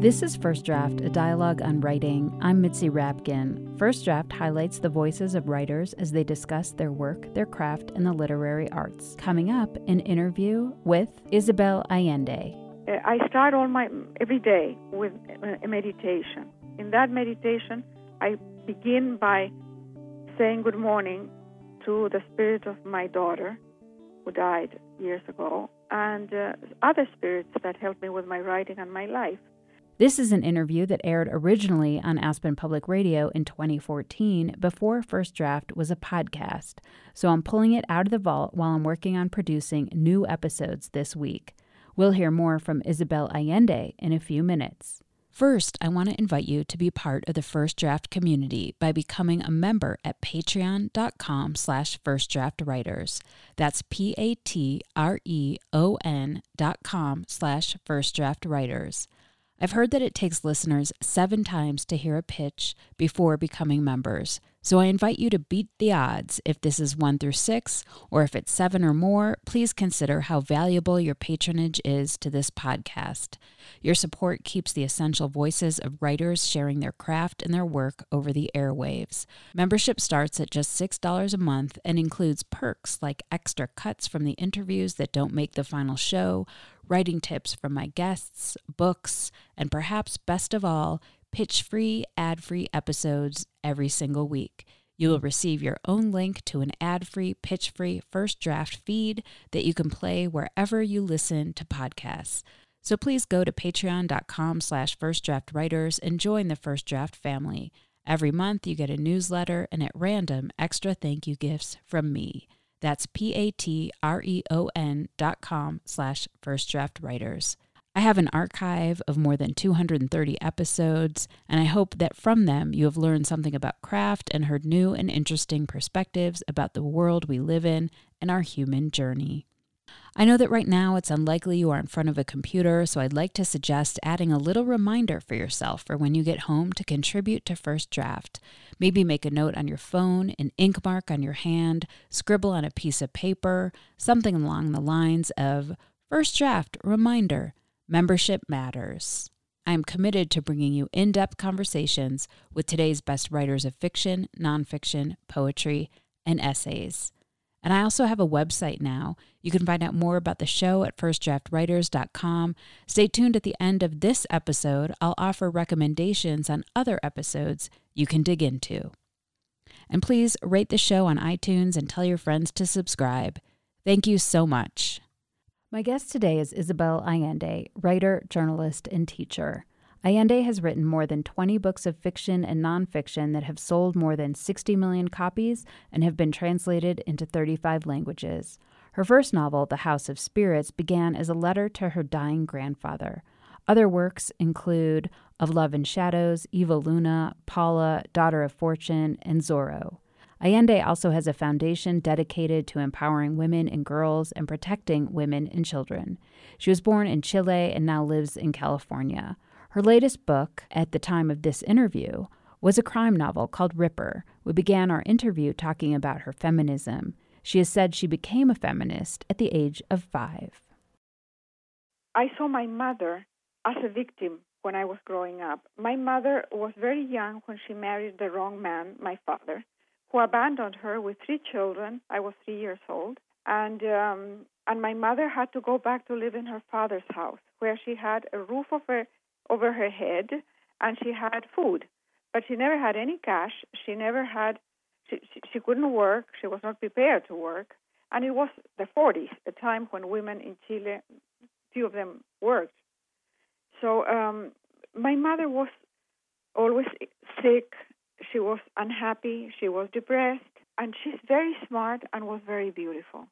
This is First Draft, a dialogue on writing. I'm Mitzi Rapkin. First Draft highlights the voices of writers as they discuss their work, their craft, and the literary arts. Coming up, an interview with Isabel Allende. Uh, I start all my every day with a meditation. In that meditation, I begin by saying good morning to the spirit of my daughter, who died years ago, and uh, other spirits that help me with my writing and my life. This is an interview that aired originally on Aspen Public Radio in 2014 before First Draft was a podcast, so I'm pulling it out of the vault while I'm working on producing new episodes this week. We'll hear more from Isabel Allende in a few minutes. First, I want to invite you to be part of the First Draft community by becoming a member at patreon.com slash firstdraftwriters. That's P-A-T-R-E-O-N dot com slash firstdraftwriters. I've heard that it takes listeners seven times to hear a pitch before becoming members. So I invite you to beat the odds. If this is one through six, or if it's seven or more, please consider how valuable your patronage is to this podcast. Your support keeps the essential voices of writers sharing their craft and their work over the airwaves. Membership starts at just $6 a month and includes perks like extra cuts from the interviews that don't make the final show, writing tips from my guests, books, and perhaps best of all, pitch free, ad free episodes every single week. You will receive your own link to an ad free, pitch free first draft feed that you can play wherever you listen to podcasts. So please go to patreon.com slash firstdraftwriters and join the First Draft family. Every month you get a newsletter and at random extra thank you gifts from me. That's P-A-T-R-E-O-N dot com slash first draft writers. I have an archive of more than 230 episodes, and I hope that from them you have learned something about craft and heard new and interesting perspectives about the world we live in and our human journey. I know that right now it's unlikely you are in front of a computer, so I'd like to suggest adding a little reminder for yourself for when you get home to contribute to First Draft. Maybe make a note on your phone, an ink mark on your hand, scribble on a piece of paper, something along the lines of First Draft Reminder Membership Matters. I am committed to bringing you in depth conversations with today's best writers of fiction, nonfiction, poetry, and essays. And I also have a website now. You can find out more about the show at firstdraftwriters.com. Stay tuned at the end of this episode. I'll offer recommendations on other episodes you can dig into. And please rate the show on iTunes and tell your friends to subscribe. Thank you so much. My guest today is Isabel Allende, writer, journalist, and teacher. Allende has written more than 20 books of fiction and nonfiction that have sold more than 60 million copies and have been translated into 35 languages. Her first novel, The House of Spirits, began as a letter to her dying grandfather. Other works include Of Love and Shadows, Eva Luna, Paula, Daughter of Fortune, and Zorro. Allende also has a foundation dedicated to empowering women and girls and protecting women and children. She was born in Chile and now lives in California. Her latest book, at the time of this interview, was a crime novel called Ripper. We began our interview talking about her feminism. She has said she became a feminist at the age of five. I saw my mother as a victim when I was growing up. My mother was very young when she married the wrong man, my father, who abandoned her with three children. I was three years old, and um, and my mother had to go back to live in her father's house, where she had a roof over over her head, and she had food, but she never had any cash. She never had. She, she, she couldn't work. She was not prepared to work, and it was the 40s, a time when women in Chile, few of them worked. So um, my mother was always sick. She was unhappy. She was depressed, and she's very smart and was very beautiful.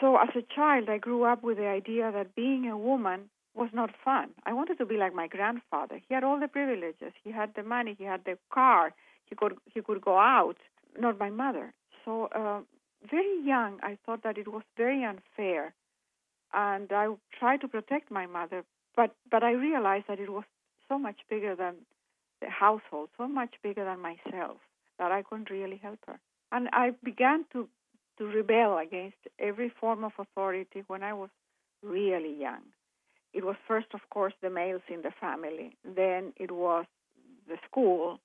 So as a child, I grew up with the idea that being a woman was not fun. I wanted to be like my grandfather. He had all the privileges. He had the money. He had the car. He could he could go out. Not my mother. So uh, very young, I thought that it was very unfair, and I tried to protect my mother. But but I realized that it was so much bigger than the household, so much bigger than myself that I couldn't really help her. And I began to to rebel against every form of authority when I was really young it was first, of course, the males in the family. Then it was the school.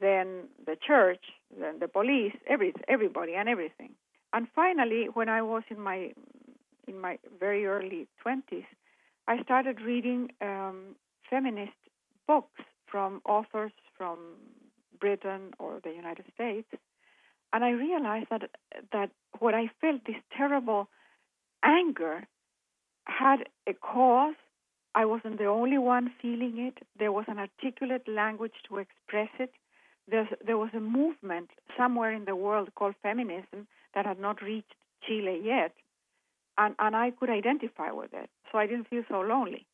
Then the church. Then the police. Every everybody and everything. And finally, when I was in my in my very early twenties, I started reading um, feminist books from authors from Britain or the United States, and I realized that that what I felt this terrible anger had a cause. I wasn't the only one feeling it. There was an articulate language to express it. There's, there was a movement somewhere in the world called feminism that had not reached Chile yet, and, and I could identify with it. So I didn't feel so lonely.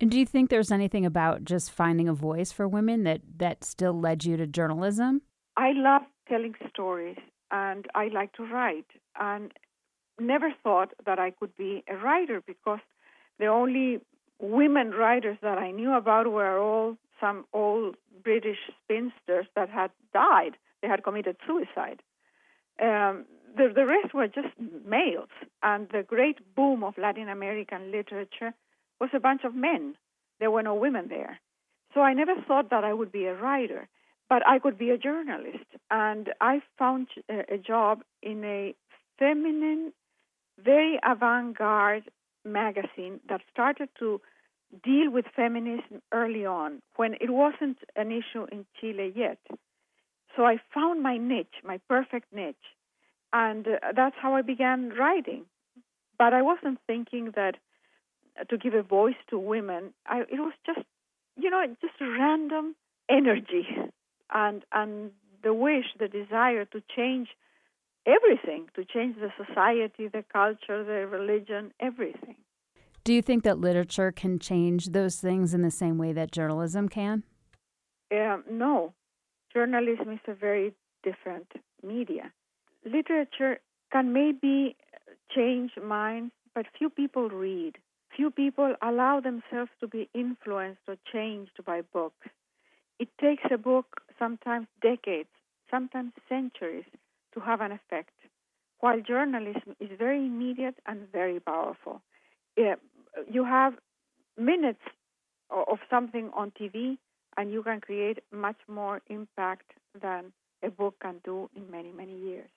And do you think there's anything about just finding a voice for women that, that still led you to journalism? I love telling stories and I like to write. And never thought that I could be a writer because the only women writers that I knew about were all some old British spinsters that had died. They had committed suicide. Um, the, the rest were just males. And the great boom of Latin American literature was a bunch of men. There were no women there. So I never thought that I would be a writer, but I could be a journalist. And I found a, a job in a feminine very avant garde magazine that started to deal with feminism early on when it wasn't an issue in Chile yet. So I found my niche, my perfect niche. And uh, that's how I began writing. But I wasn't thinking that uh, to give a voice to women, I, it was just, you know, just random energy and, and the wish, the desire to change everything to change the society, the culture, the religion, everything. Do you think that literature can change those things in the same way that journalism can? Um, no. Journalism is a very different media. Literature can maybe change minds, but few people read. Few people allow themselves to be influenced or changed by books. It takes a book sometimes decades, sometimes centuries to have an effect, while journalism is very immediate and very powerful. you have minutes of something on TV, and you can create much more impact than a book can do in many, many years.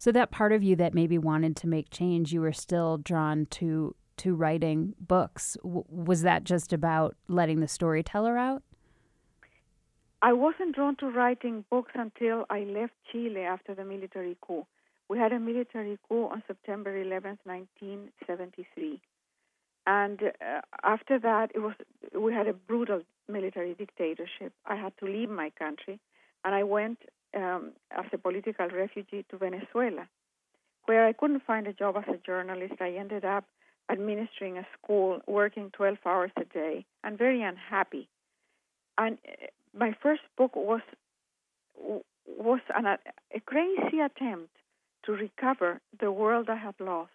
So that part of you that maybe wanted to make change, you were still drawn to to writing books. W- was that just about letting the storyteller out? I wasn't drawn to writing books until I left Chile after the military coup. We had a military coup on September 11th, 1973. And uh, after that, it was we had a brutal military dictatorship. I had to leave my country, and I went um, as a political refugee to Venezuela, where I couldn't find a job as a journalist. I ended up administering a school, working 12 hours a day, and very unhappy. And uh, my first book was was an, a crazy attempt to recover the world I had lost,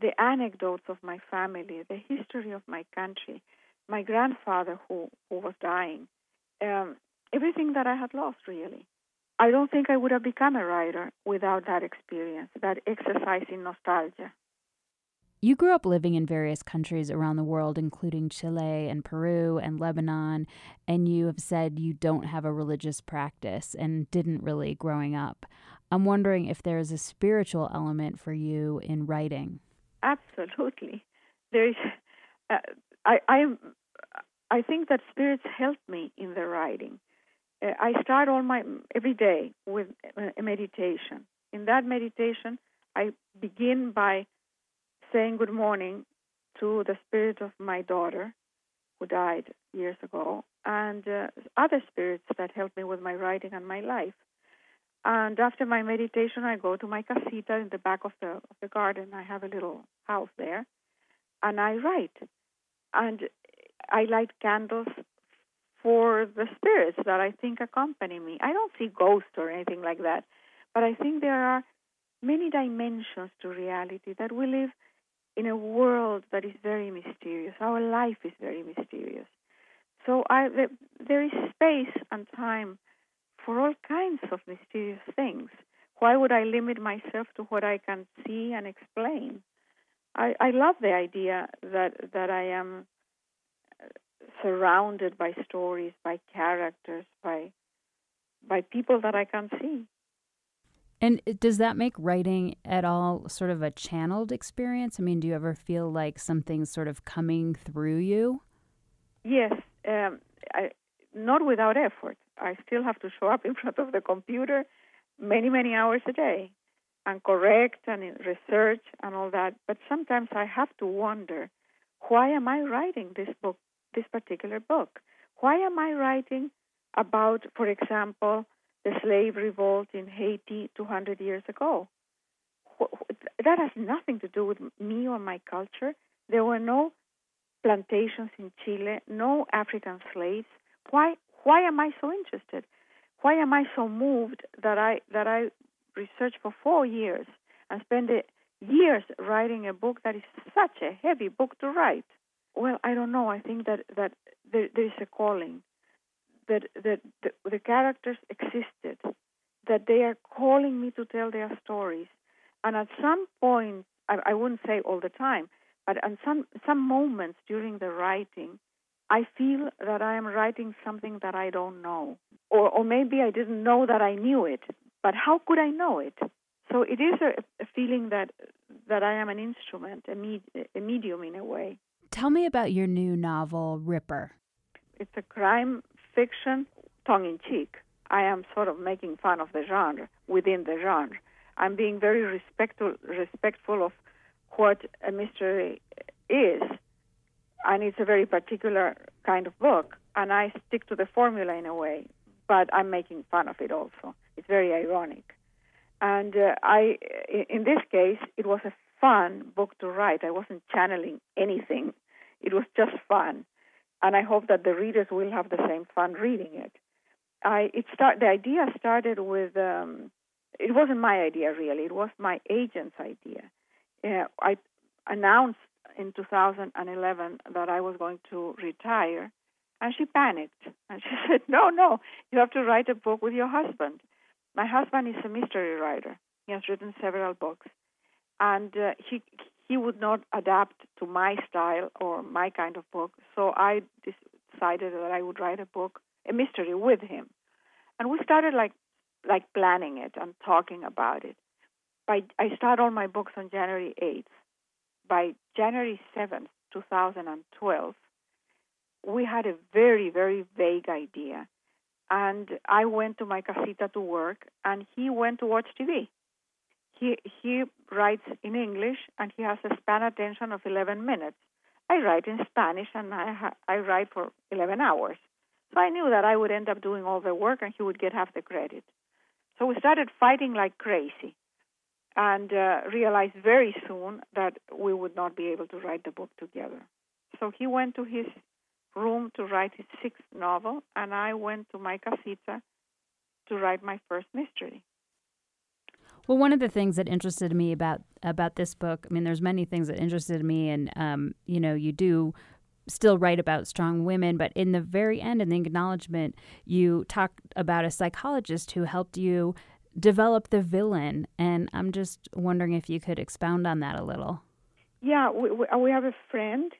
the anecdotes of my family, the history of my country, my grandfather who, who was dying, um, everything that I had lost, really. I don't think I would have become a writer without that experience, that exercise in nostalgia. You grew up living in various countries around the world, including Chile and Peru and Lebanon, and you have said you don't have a religious practice and didn't really growing up. I'm wondering if there's a spiritual element for you in writing. Absolutely. There is. Uh, I, I, I think that spirits helped me in the writing. Uh, I start all my every day with a meditation. In that meditation, I begin by saying good morning to the spirit of my daughter who died years ago and uh, other spirits that help me with my writing and my life. And after my meditation, I go to my casita in the back of the of the garden. I have a little house there, and I write. And I light candles for the spirits that I think accompany me. I don't see ghosts or anything like that, but I think there are many dimensions to reality that we live in a world that is very mysterious. Our life is very mysterious. So I, there is space and time for all kinds of mysterious things. Why would I limit myself to what I can see and explain? I, I love the idea that that I am surrounded by stories, by characters, by by people that I can't see. And does that make writing at all sort of a channeled experience? I mean, do you ever feel like something's sort of coming through you? Yes, um, I, not without effort. I still have to show up in front of the computer many, many hours a day and correct and research and all that. But sometimes I have to wonder why am I writing this book, this particular book? Why am I writing about, for example, the slave revolt in Haiti 200 years ago? That has nothing to do with me or my culture. There were no plantations in Chile, no African slaves. Why why am I so interested? Why am I so moved that I that I researched for four years and spent years writing a book that is such a heavy book to write? Well, I don't know. I think that that there, there is a calling that that the, the characters existed, that they are calling me to tell their stories, and at some point, I, I wouldn't say all the time, but at some some moments during the writing, I feel that I am writing something that I don't know. Or, or maybe I didn't know that I knew it, but how could I know it? So it is a, a feeling that that I am an instrument, a, med, a medium in a way. Tell me about your new novel, Ripper. It's a crime fiction, tongue in cheek. I am sort of making fun of the genre within the genre. I'm being very respectful respectful of what a mystery is and it's a very particular kind of book, and I stick to the formula in a way, but I'm making fun of it also. It's very ironic, and uh, I, in this case, it was a fun book to write. I wasn't channeling anything; it was just fun, and I hope that the readers will have the same fun reading it. I it start the idea started with um, it wasn't my idea really; it was my agent's idea. Uh, I announced in 2011 that I was going to retire, and she panicked and she said, "No, no, you have to write a book with your husband." My husband is a mystery writer. He has written several books, and uh, he he would not adapt to my style or my kind of book. So I decided that I would write a book, a mystery, with him, and we started like like planning it and talking about it. By I start all my books on January 8th by January 7th, 2012, we had a very, very vague idea. And I went to my casita to work, and he went to watch TV. He, he writes in English, and he has a span attention of 11 minutes. I write in Spanish, and I, ha- I write for 11 hours. So I knew that I would end up doing all the work, and he would get half the credit. So we started fighting like crazy and uh, realized very soon that we would not be able to write the book together. So he went to his room to write his sixth novel, and I went to my casita to write my first mystery. Well, one of the things that interested me about about this book, I mean, there's many things that interested me, and um, you know, you do still write about strong women, but in the very end, in the acknowledgement, you talk about a psychologist who helped you develop the villain. And I'm just wondering if you could expound on that a little. Yeah, we, we have a friend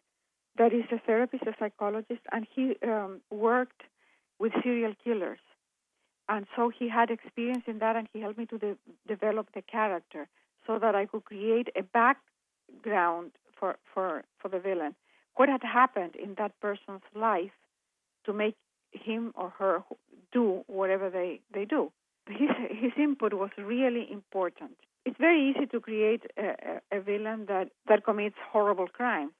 that is a therapist, a psychologist, and he um, worked with serial killers. And so he had experience in that, and he helped me to de- develop the character so that I could create a background for, for, for the villain. What had happened in that person's life to make him or her do whatever they, they do his his input was really important. It's very easy to create a, a, villain that, that commits horrible crimes.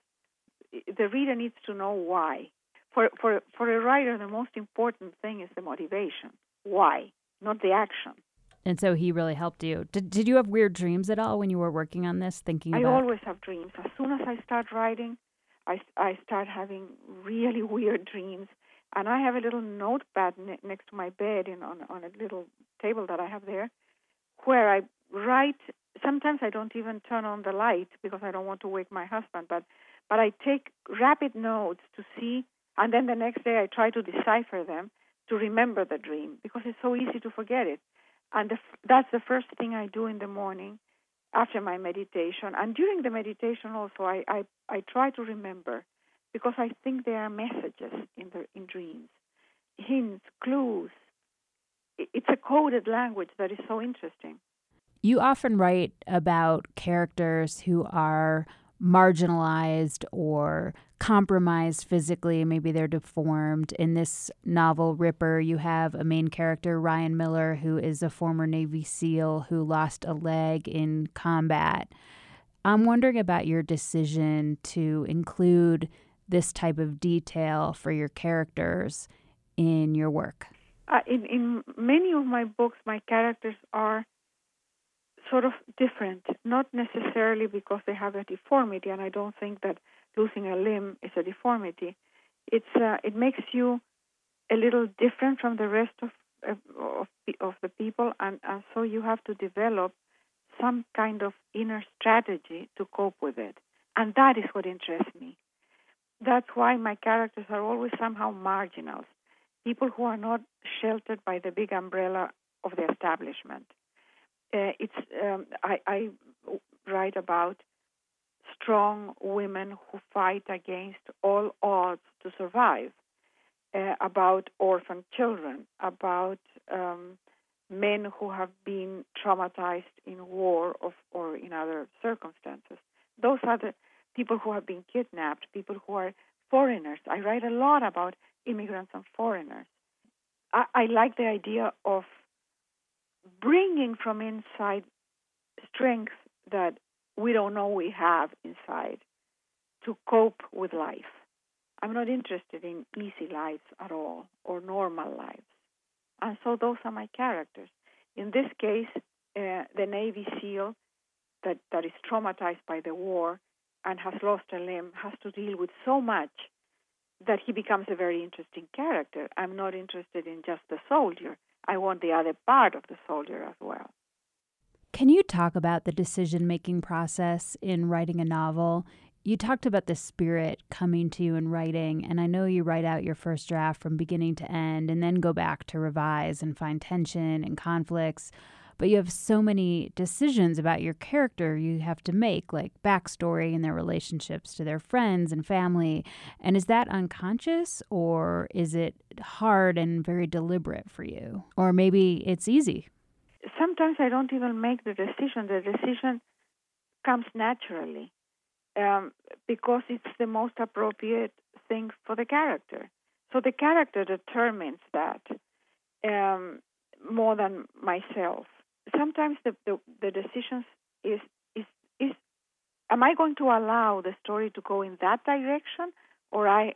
The reader needs to know why. For, for, for a writer, the most important thing is the motivation. Why? Not the action. And so he really helped you. Did, did you have weird dreams at all when you were working on this, thinking I about... always have dreams. As soon as I start writing, I, I start having really weird dreams and I have a little notepad ne- next to my bed in on on a little table that I have there, where I write. Sometimes I don't even turn on the light because I don't want to wake my husband, but but I take rapid notes to see, and then the next day I try to decipher them to remember the dream because it's so easy to forget it. And the, that's the first thing I do in the morning. after my meditation. And during the meditation also, I, I, I try to remember because I think there are messages in, the, in dreams, hints, clues. It's a coded language that is so interesting. You often write about characters who are marginalized or compromised physically. Maybe they're deformed. In this novel, Ripper, you have a main character, Ryan Miller, who is a former Navy SEAL who lost a leg in combat. I'm wondering about your decision to include this type of detail for your characters in your work. Uh, in, in many of my books, my characters are sort of different, not necessarily because they have a deformity, and I don't think that losing a limb is a deformity. It's uh, it makes you a little different from the rest of of, of the people, and, and so you have to develop some kind of inner strategy to cope with it, and that is what interests me. That's why my characters are always somehow marginals, people who are not sheltered by the big umbrella of the establishment uh, it's um, I, I write about strong women who fight against all odds to survive, uh, about orphan children, about um, men who have been traumatized in war of, or in other circumstances. Those are the people who have been kidnapped, people who are foreigners. I write a lot about immigrants and foreigners. I, I like the idea of bringing from inside strength that we don't know we have inside to cope with life. I'm not interested in easy lives at all or normal lives. And so those are my characters. In this case, uh, the Navy SEAL that, that is traumatized by the war and has lost a limb has to deal with so much that he becomes a very interesting character. I'm not interested in just the soldier. I want the other part of the soldier as well. Can you talk about the decision making process in writing a novel? You talked about the spirit coming to you in writing, and I know you write out your first draft from beginning to end and then go back to revise and find tension and conflicts but you have so many decisions about your character you have to make, like backstory and their relationships to their friends and family. And is that unconscious or is it hard and very deliberate for you? Or maybe it's easy? Sometimes I don't even make the decision. The decision comes naturally um, because it's the most appropriate thing for the character. So the character determines that um, more than myself sometimes the, the, the decisions is is is am I going to allow the story to go in that direction or I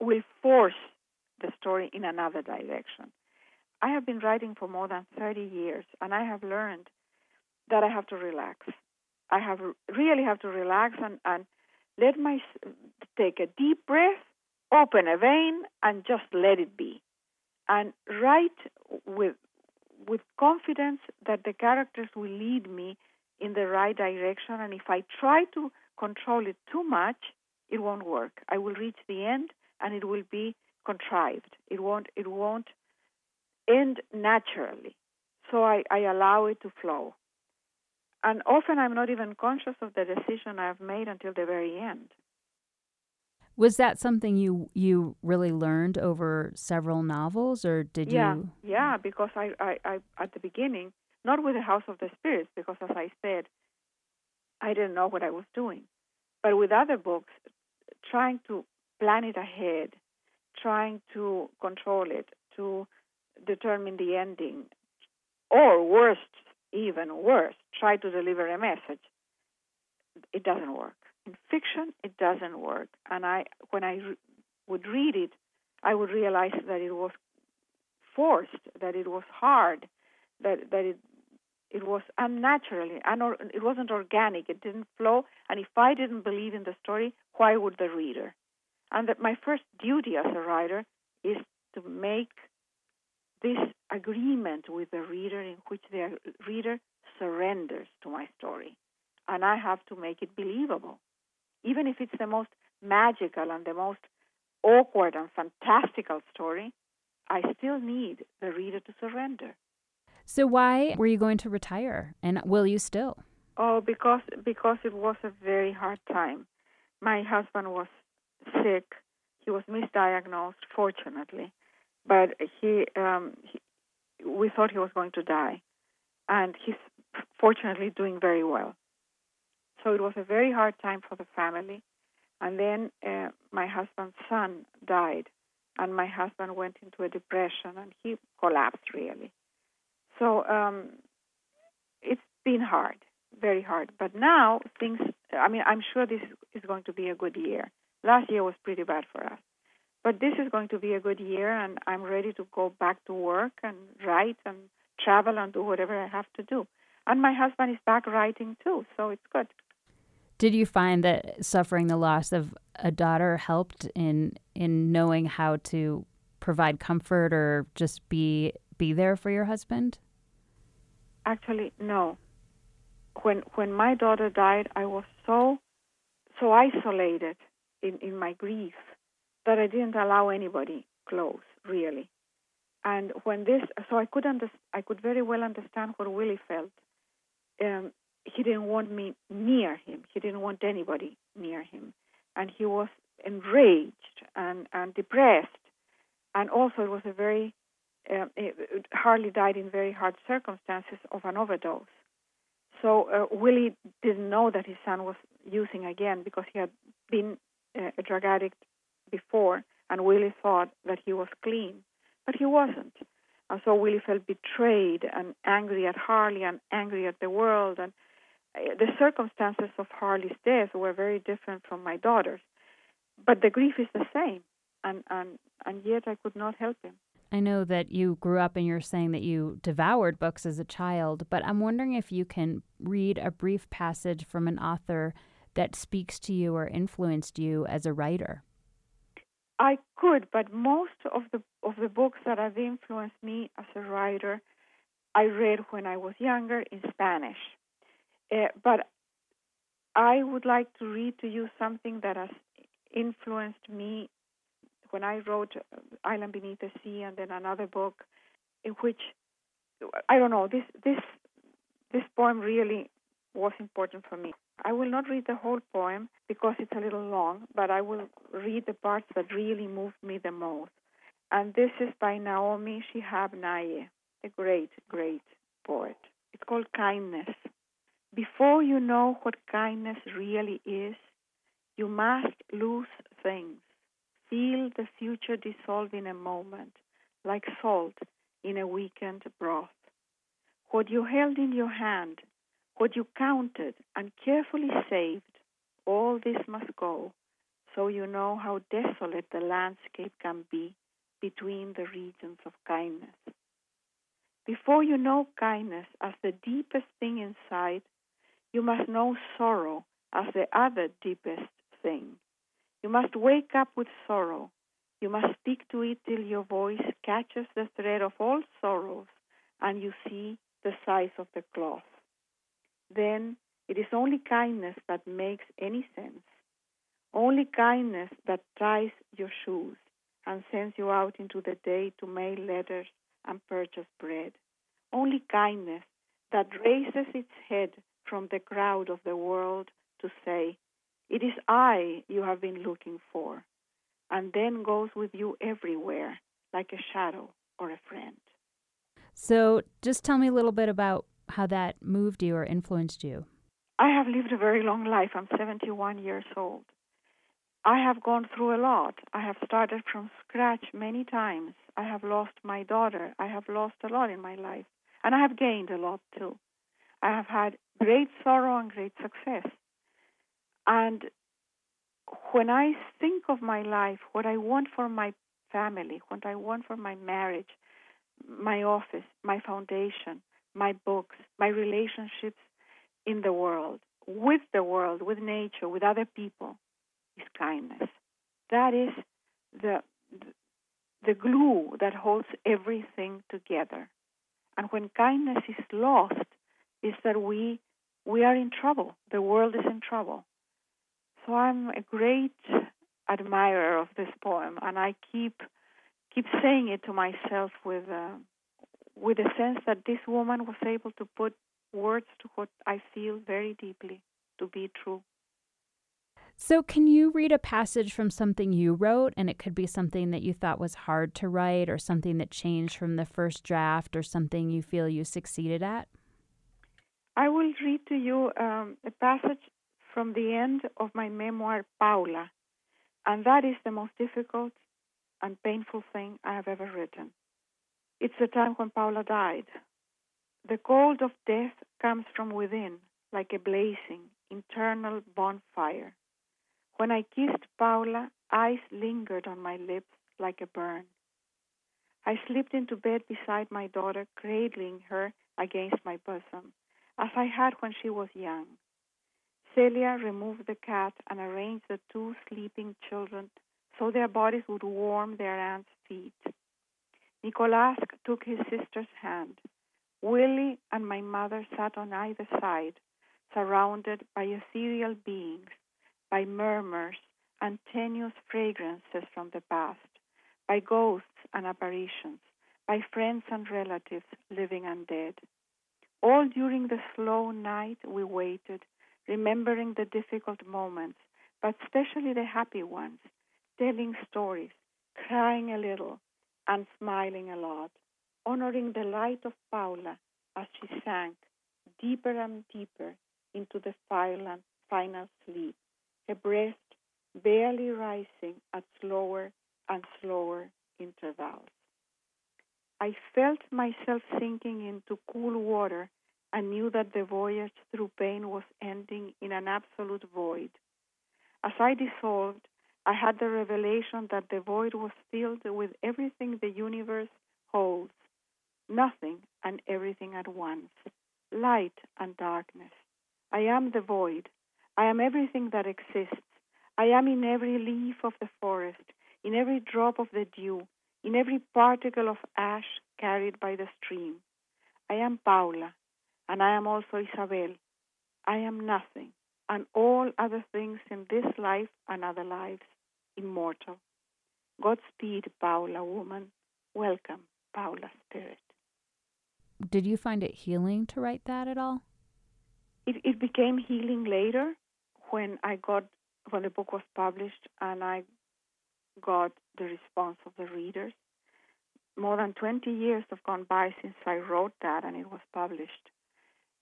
will force the story in another direction. I have been writing for more than 30 years and I have learned that I have to relax. I have really have to relax and, and let my take a deep breath, open a vein and just let it be. And write with with confidence that the characters will lead me in the right direction. And if I try to control it too much, it won't work. I will reach the end, and it will be contrived. It won't. It won't end naturally. So I, I allow it to flow. And often I'm not even conscious of the decision I've made until the very end. Was that something you you really learned over several novels, or did yeah, you? Yeah, because I, I, I at the beginning, not with the House of the Spirits, because as I said, I didn't know what I was doing, but with other books, trying to plan it ahead, trying to control it, to determine the ending, or worst, even worse, try to deliver a message. It doesn't work in fiction, it doesn't work. And I, when I re- would read it, I would realize that it was forced, that it was hard, that that it it was unnaturally, unor- it wasn't organic, it didn't flow. And if I didn't believe in the story, why would the reader? And that my first duty as a writer is to make this agreement with the reader in which the reader surrenders to my story. And I have to make it believable even if it's the most magical and the most awkward and fantastical story, I still need the reader to surrender. So, why were you going to retire? And will you still? Oh, because because it was a very hard time. My husband was sick. He was misdiagnosed, fortunately, but he, um, he we thought he was going to die, and he's fortunately doing very well. So it was a very hard time for the family. And then uh, my husband's son died, and my husband went into a depression, and he collapsed really. So um, it's been hard, very hard. But now things, I mean, I'm sure this is going to be a good year. Last year was pretty bad for us. But this is going to be a good year, and I'm ready to go back to work and write and travel and do whatever I have to do. And my husband is back writing too, so it's good. Did you find that suffering the loss of a daughter helped in in knowing how to provide comfort or just be be there for your husband? Actually, no. When when my daughter died, I was so so isolated in, in my grief that I didn't allow anybody close, really. And when this, so I could under, I could very well understand what Willie felt. Um, he didn't want me near him. He didn't want anybody near him, and he was enraged and and depressed. And also, it was a very uh, it, Harley died in very hard circumstances of an overdose. So uh, Willie didn't know that his son was using again because he had been uh, a drug addict before, and Willie thought that he was clean, but he wasn't. And so Willie felt betrayed and angry at Harley and angry at the world. And Uh, the circumstances of Harley's death were very different from my daughter's, but the grief is the same. And and and yet I could not help him. I know that you grew up and you're saying that you devoured books as a child, but I'm wondering if you can read a brief passage from an author that speaks to you or influenced you as a writer. I could, but most of the of the books that have influenced me as a writer, I read when I was younger in Spanish. Uh, but I would like to read to you something that has influenced me when I wrote uh, Island Beneath the Sea and then another book in which I don't know this this this poem really was important for me. I will not read the whole poem because it's a little long, but I will read the parts that really moved me the most. And this is by Naomi Shihab Nye, a great, great poet. It's called Kindness. Before you know what kindness really is, you must lose things Feel the future dissolve in a moment, like salt in a weakened broth. What you held in your hand, what you counted and carefully saved, all this must go, so you know how desolate the landscape can be between the regions of kindness. Before you know kindness as the deepest thing inside, you must know sorrow as the other deepest thing. You must wake up with sorrow. You must speak to it till your voice catches the thread of all sorrows and you see the size of the cloth. Then it is only kindness that makes any sense. Only kindness that ties your shoes and sends you out into the day to mail letters and purchase bread. Only kindness that raises its head from the crowd of the world to say, it is I you have been looking for, and then goes with you everywhere like a shadow or a friend. So, just tell me a little bit about how that moved you or influenced you. I have lived a very long life. I'm 71 years old. I have gone through a lot. I have started from scratch many times. I have lost my daughter. I have lost a lot in my life. And I have gained a lot too. I have had great sorrow and great success. And when I think of my life, what I want for my family, what I want for my marriage, my office, my foundation, my books, my relationships in the world, with the world, with nature, with other people, is kindness. That is the the glue that holds everything together. And when kindness is lost, is that we we are in trouble. The world is in trouble. So I'm a great admirer of this poem, and I keep keep saying it to myself with uh, with a sense that this woman was able to put words to what I feel very deeply to be true. So, can you read a passage from something you wrote? And it could be something that you thought was hard to write, or something that changed from the first draft, or something you feel you succeeded at? I will read to you um, a passage from the end of my memoir, Paula. And that is the most difficult and painful thing I have ever written. It's the time when Paula died. The cold of death comes from within, like a blazing, internal bonfire. When I kissed Paula, ice lingered on my lips like a burn. I slipped into bed beside my daughter, cradling her against my bosom, as I had when she was young. Celia removed the cat and arranged the two sleeping children so their bodies would warm their aunt's feet. Nicolas took his sister's hand. Willie and my mother sat on either side, surrounded by ethereal beings by murmurs and tenuous fragrances from the past, by ghosts and apparitions, by friends and relatives living and dead. All during the slow night we waited, remembering the difficult moments, but especially the happy ones, telling stories, crying a little, and smiling a lot, honoring the light of Paula as she sank deeper and deeper into the final, sleep her breast barely rising at slower and slower intervals. I felt myself sinking into cool water and knew that the voyage through pain was ending in an absolute void. As I dissolved, I had the revelation that the void was filled with everything the universe holds, nothing and everything at once, light and darkness. I am the void, I am everything that exists. I am in every leaf of the forest, in every drop of the dew, in every particle of ash carried by the stream. I am Paula, and I am also Isabel. I am nothing, and all other things in this life and other lives, immortal. Godspeed, Paula, woman. Welcome, Paula, spirit. Did you find it healing to write that at all? It, it became healing later when I got when the book was published and I got the response of the readers. More than 20 years have gone by since I wrote that and it was published.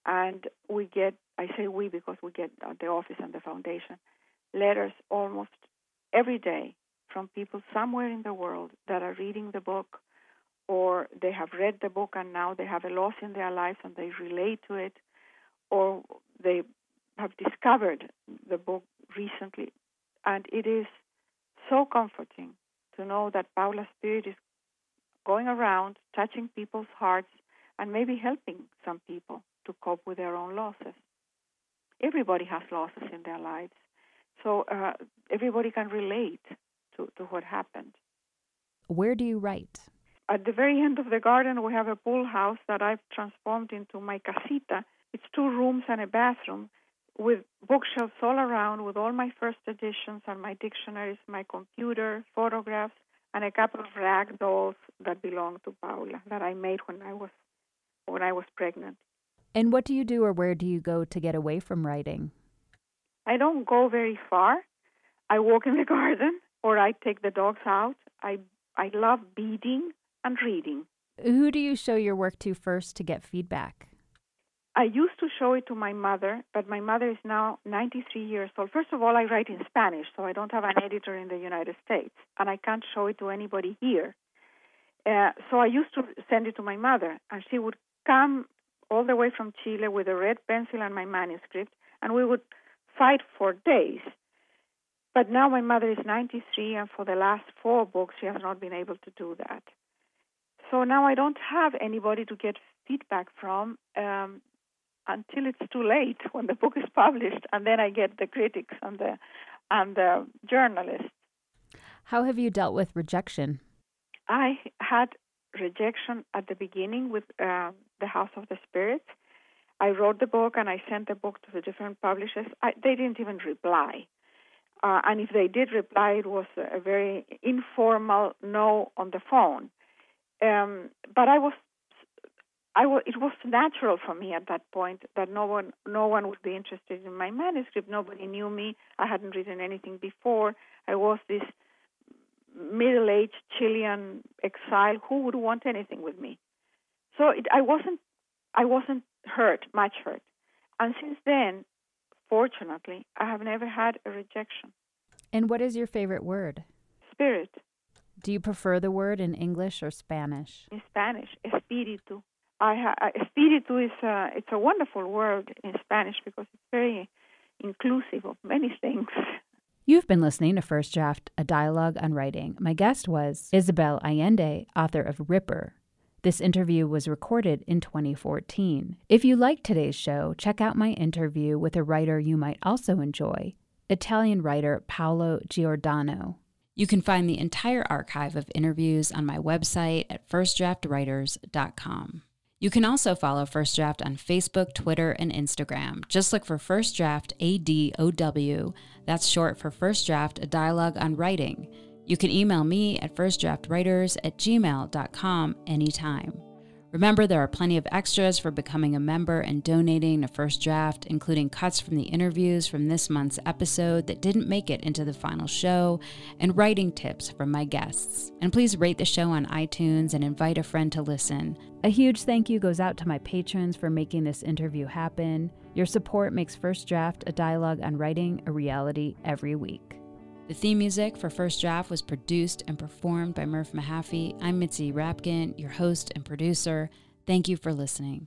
And we get, I say we because we get the office and the foundation, letters almost every day from people somewhere in the world that are reading the book or they have read the book and now they have a loss in their lives and they relate to it or they have discovered the book recently, and it is so comforting to know that Paula's spirit is going around, touching people's hearts, and maybe helping some people to cope with their own losses. Everybody has losses in their lives, so uh, everybody can relate to, to what happened. Where do you write? At the very end of the garden, we have a pool house that I've transformed into my casita. It's two rooms and a bathroom with bookshelves all around with all my first editions and my dictionaries, my computer, photographs, and a couple of rag dolls that belonged to Paula that I made when I was when I was pregnant. And what do you do or where do you go to get away from writing? I don't go very far. I walk in the garden or I take the dogs out. I I love beading and reading. Who do you show your work to first to get feedback? I used to show it to my mother, but my mother is now 93 years old. First of all, I write in Spanish, so I don't have an editor in the United States, and I can't show it to anybody here. Uh, so I used to send it to my mother, and she would come all the way from Chile with a red pencil and my manuscript, and we would fight for days. But now my mother is 93, and for the last four books, she has not been able to do that. So now I don't have anybody to get feedback from. Um, until it's too late when the book is published, and then I get the critics and the and the journalists. How have you dealt with rejection? I had rejection at the beginning with uh, the House of the Spirits. I wrote the book and I sent the book to the different publishers. I, they didn't even reply. Uh, and if they did reply, it was a very informal no on the phone. Um, but I was I w- it was natural for me at that point that no one no one would be interested in my manuscript. Nobody knew me. I hadn't written anything before. I was this middle-aged Chilean exile who would want anything with me. So it, I wasn't I wasn't hurt, much hurt. And since then, fortunately, I have never had a rejection. And what is your favorite word? Spirit. Do you prefer the word in English or Spanish? In Spanish, espíritu. I ha- espíritu is a, it's a wonderful word in Spanish because it's very inclusive of many things. You've been listening to First Draft, a dialogue on writing. My guest was Isabel Allende, author of Ripper. This interview was recorded in 2014. If you liked today's show, check out my interview with a writer you might also enjoy, Italian writer Paolo Giordano. You can find the entire archive of interviews on my website at firstdraftwriters.com. You can also follow First Draft on Facebook, Twitter, and Instagram. Just look for First Draft ADOW. That's short for First Draft, a dialogue on writing. You can email me at firstdraftwriters at gmail.com anytime. Remember, there are plenty of extras for becoming a member and donating to First Draft, including cuts from the interviews from this month's episode that didn't make it into the final show, and writing tips from my guests. And please rate the show on iTunes and invite a friend to listen. A huge thank you goes out to my patrons for making this interview happen. Your support makes First Draft, a dialogue on writing, a reality every week. The theme music for First Draft was produced and performed by Murph Mahaffey. I'm Mitzi Rapkin, your host and producer. Thank you for listening.